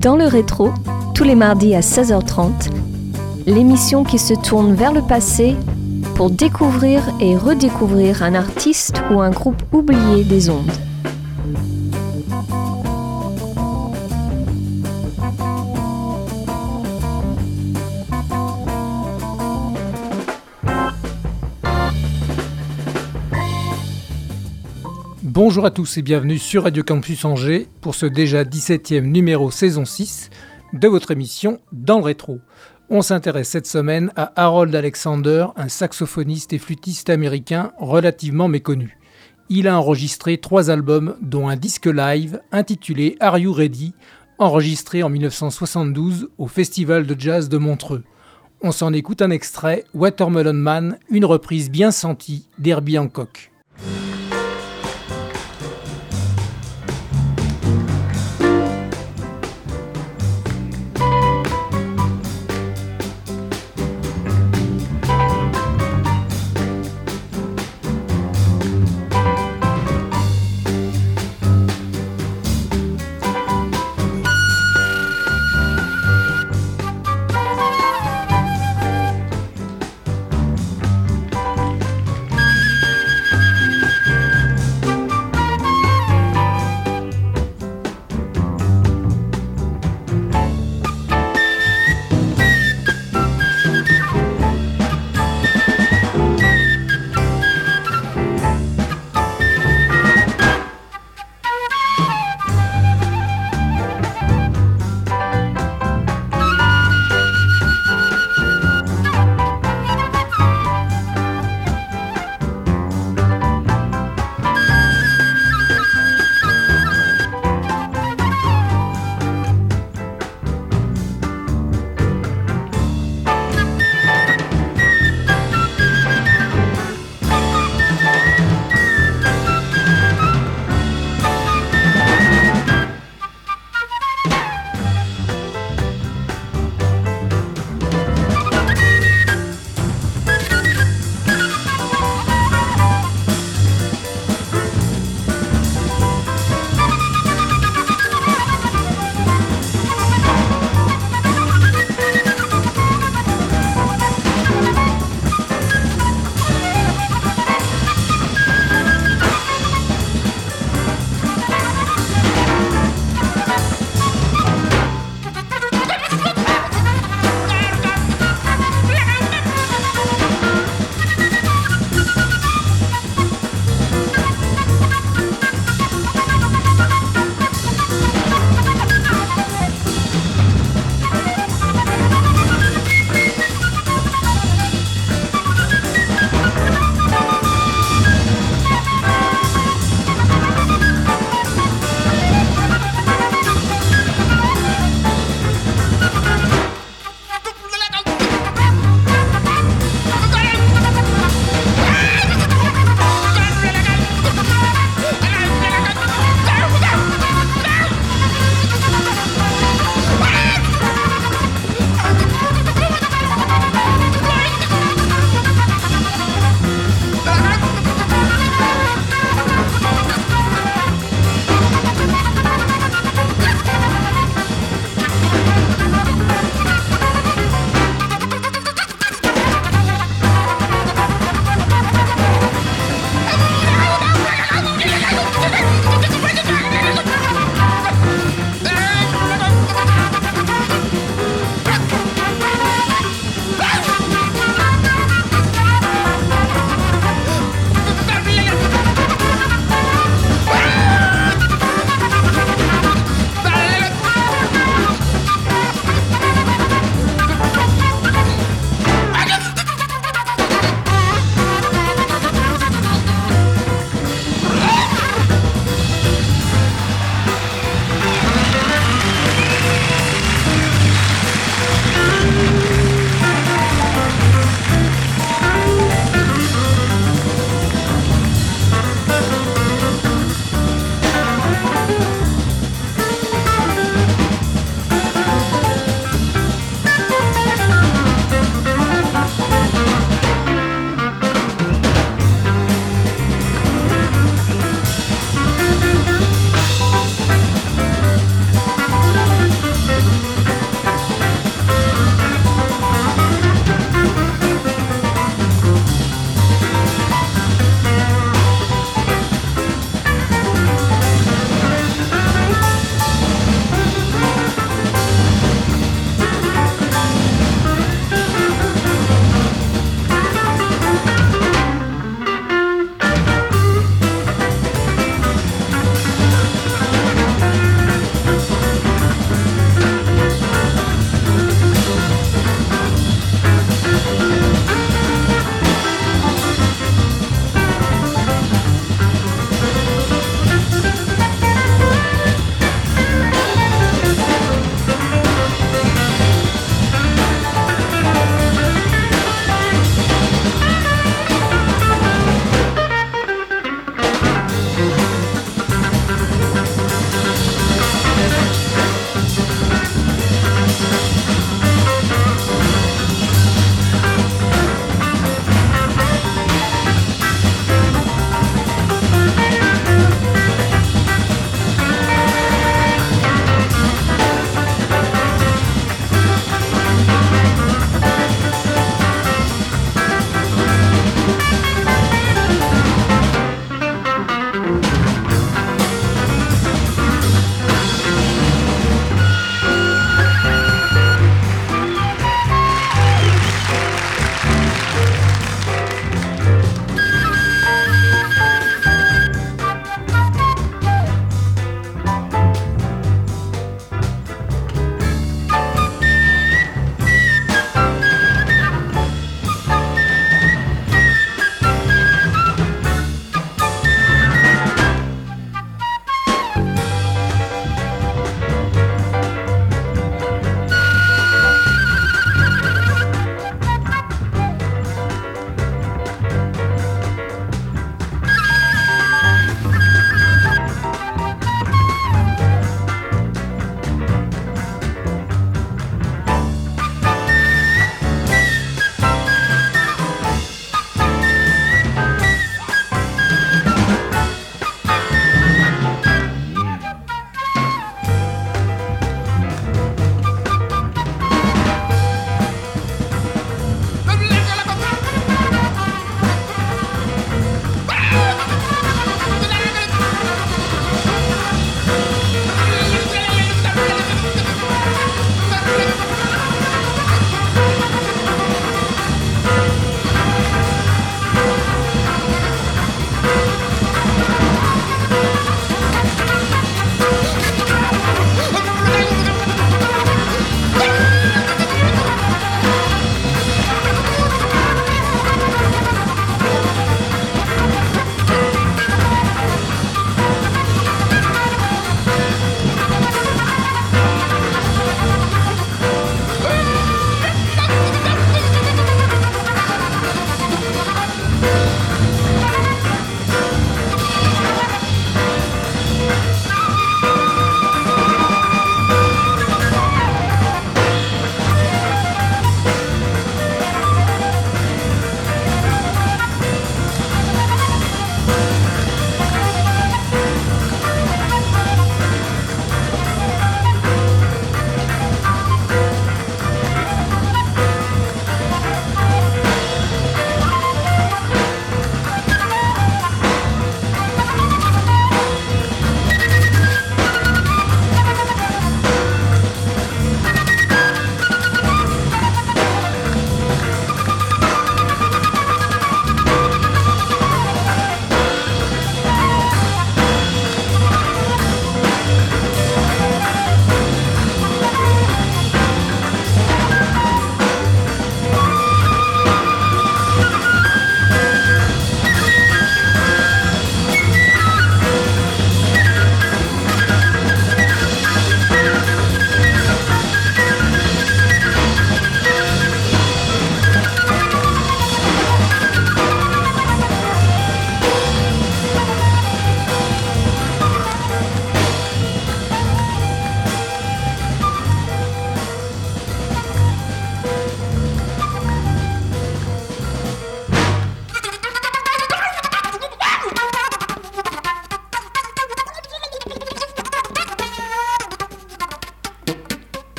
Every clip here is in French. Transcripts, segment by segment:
Dans le rétro, tous les mardis à 16h30, l'émission qui se tourne vers le passé pour découvrir et redécouvrir un artiste ou un groupe oublié des ondes. Bonjour à tous et bienvenue sur Radio Campus Angers pour ce déjà 17e numéro saison 6 de votre émission Dans le rétro. On s'intéresse cette semaine à Harold Alexander, un saxophoniste et flûtiste américain relativement méconnu. Il a enregistré trois albums, dont un disque live intitulé Are You Ready, enregistré en 1972 au Festival de Jazz de Montreux. On s'en écoute un extrait, Watermelon Man, une reprise bien sentie d'Herbie Hancock.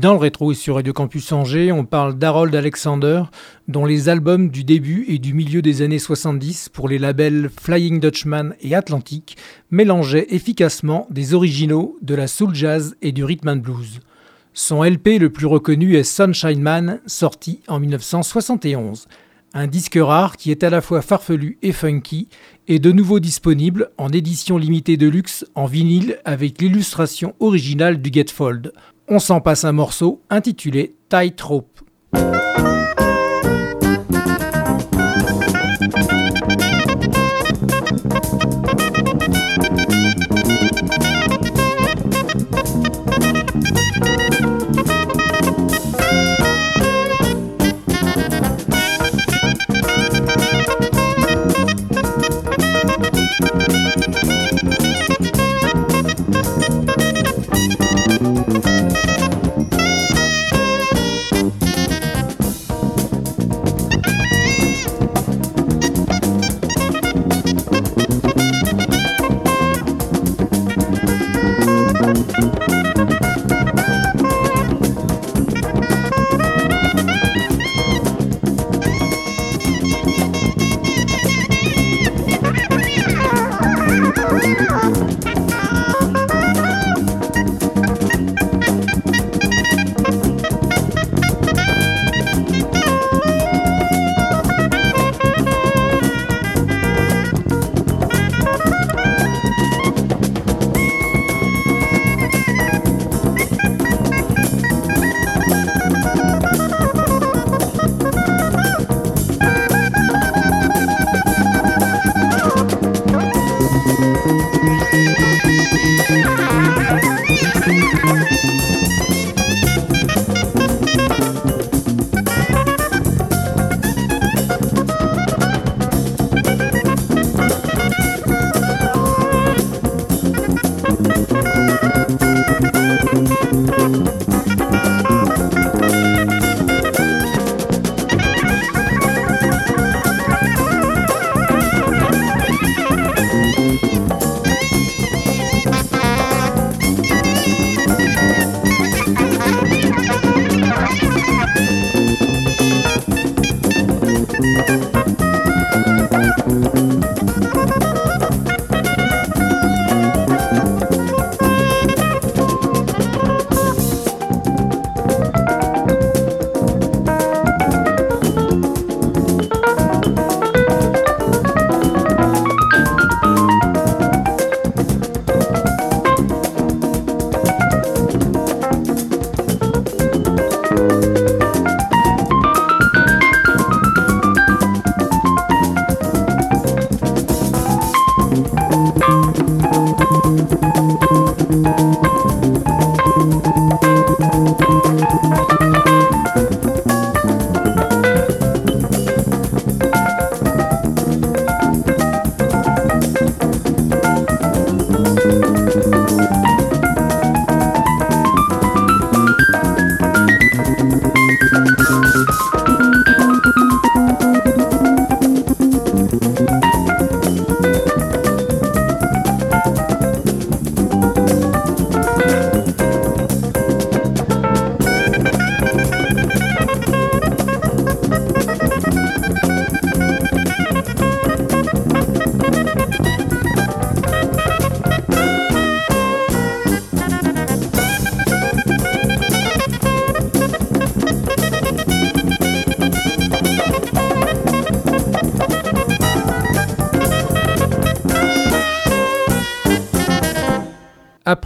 Dans le rétro et sur Radio Campus Angers, on parle d'Harold Alexander, dont les albums du début et du milieu des années 70 pour les labels Flying Dutchman et Atlantic mélangeaient efficacement des originaux, de la soul jazz et du rhythm and blues. Son LP le plus reconnu est Sunshine Man, sorti en 1971. Un disque rare qui est à la fois farfelu et funky, et de nouveau disponible en édition limitée de luxe en vinyle avec l'illustration originale du Getfold on s'en passe un morceau intitulé Tightrope.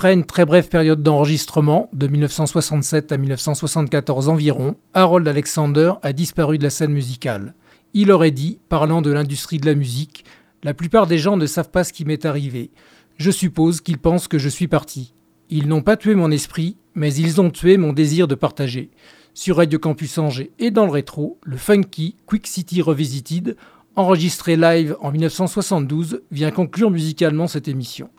Après une très brève période d'enregistrement, de 1967 à 1974 environ, Harold Alexander a disparu de la scène musicale. Il aurait dit, parlant de l'industrie de la musique, La plupart des gens ne savent pas ce qui m'est arrivé. Je suppose qu'ils pensent que je suis parti. Ils n'ont pas tué mon esprit, mais ils ont tué mon désir de partager. Sur Radio Campus Angers et dans le rétro, le funky Quick City Revisited, enregistré live en 1972, vient conclure musicalement cette émission.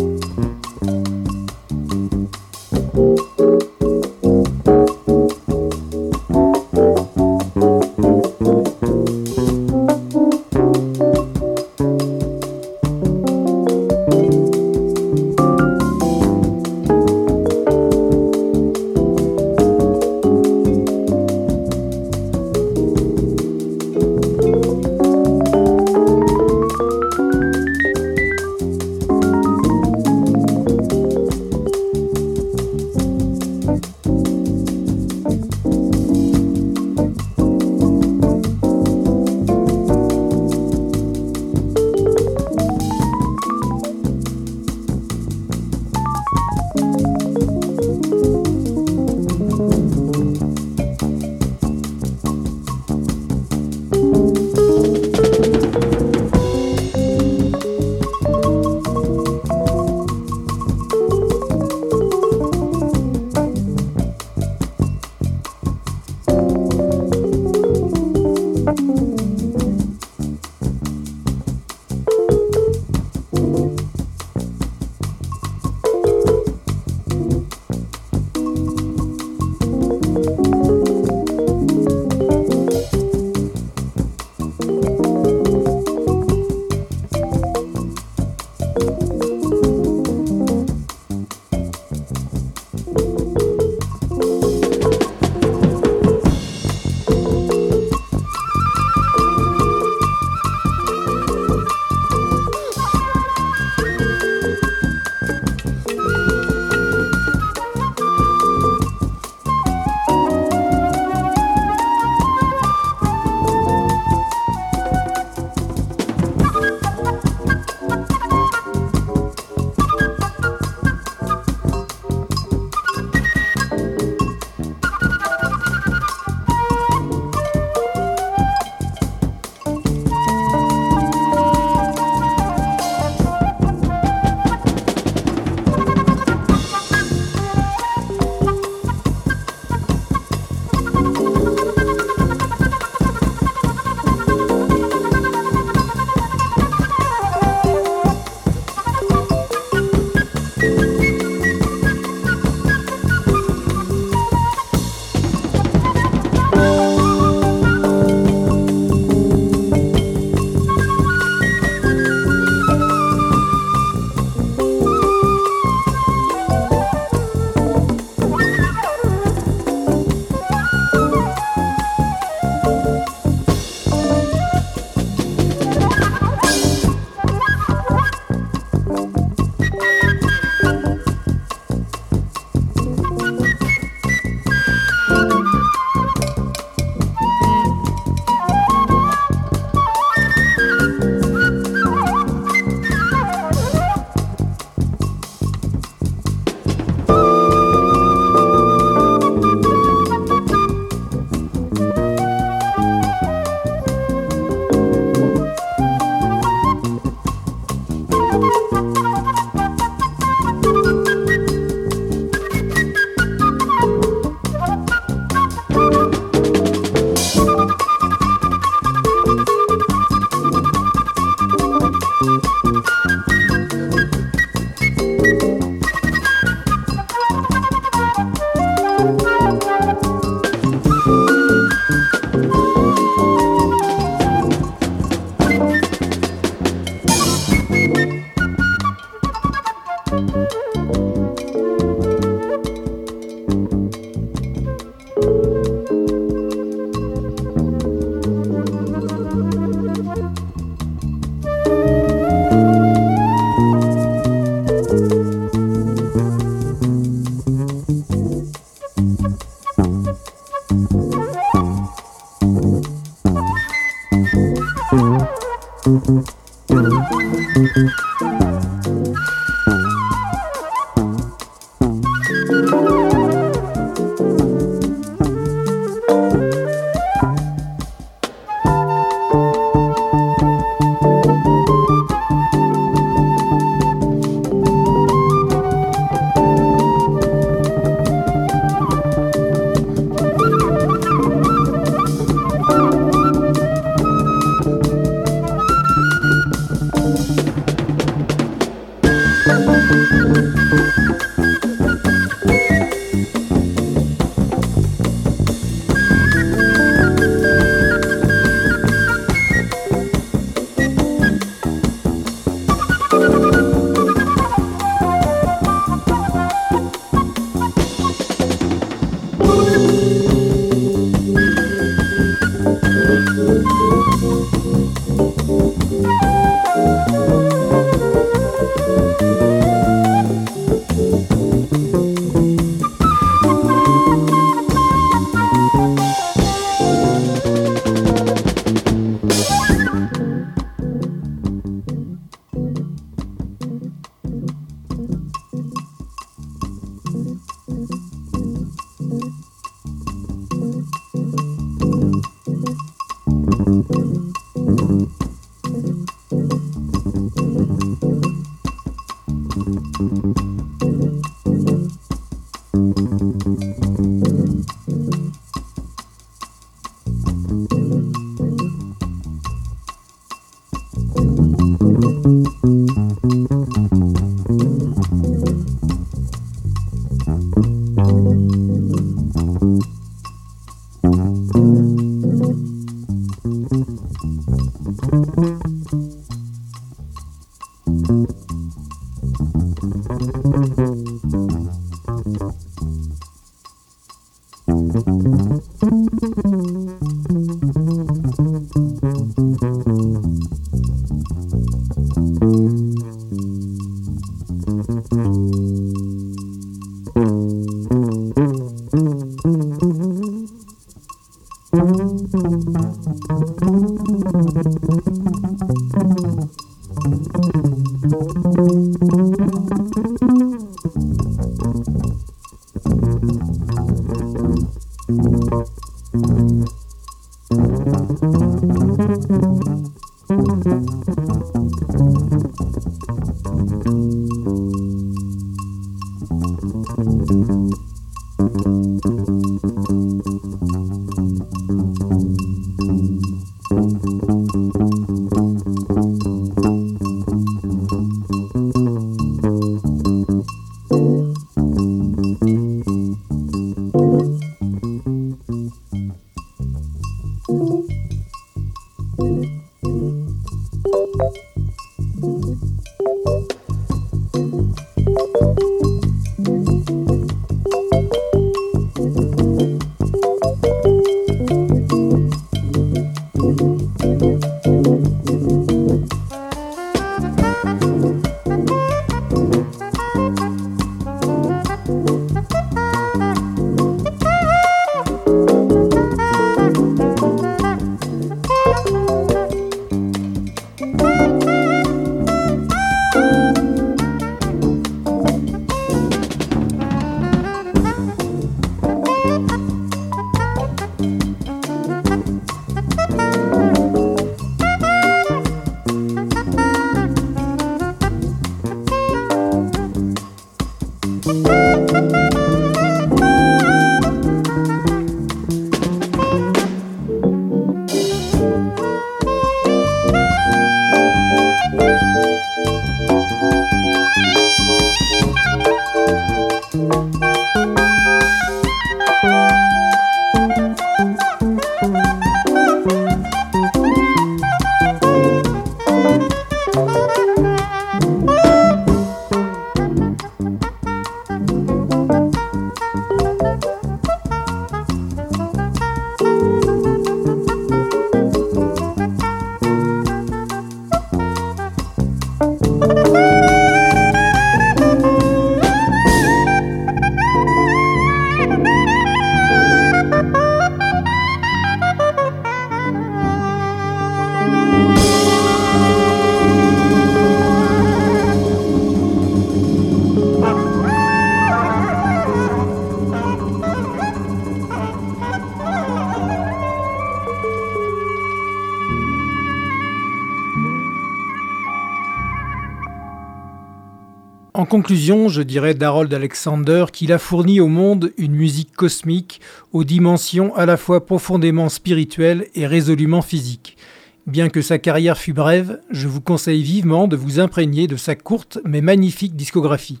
En conclusion, je dirais d'Harold Alexander qu'il a fourni au monde une musique cosmique aux dimensions à la fois profondément spirituelles et résolument physiques. Bien que sa carrière fût brève, je vous conseille vivement de vous imprégner de sa courte mais magnifique discographie.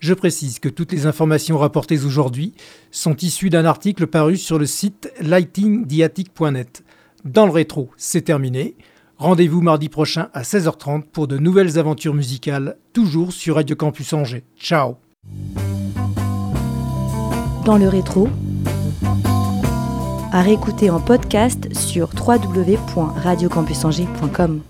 Je précise que toutes les informations rapportées aujourd'hui sont issues d'un article paru sur le site lightingdiatic.net. Dans le rétro, c'est terminé. Rendez-vous mardi prochain à 16h30 pour de nouvelles aventures musicales, toujours sur Radio Campus Angers. Ciao Dans le rétro, à réécouter en podcast sur www.radiocampusangers.com.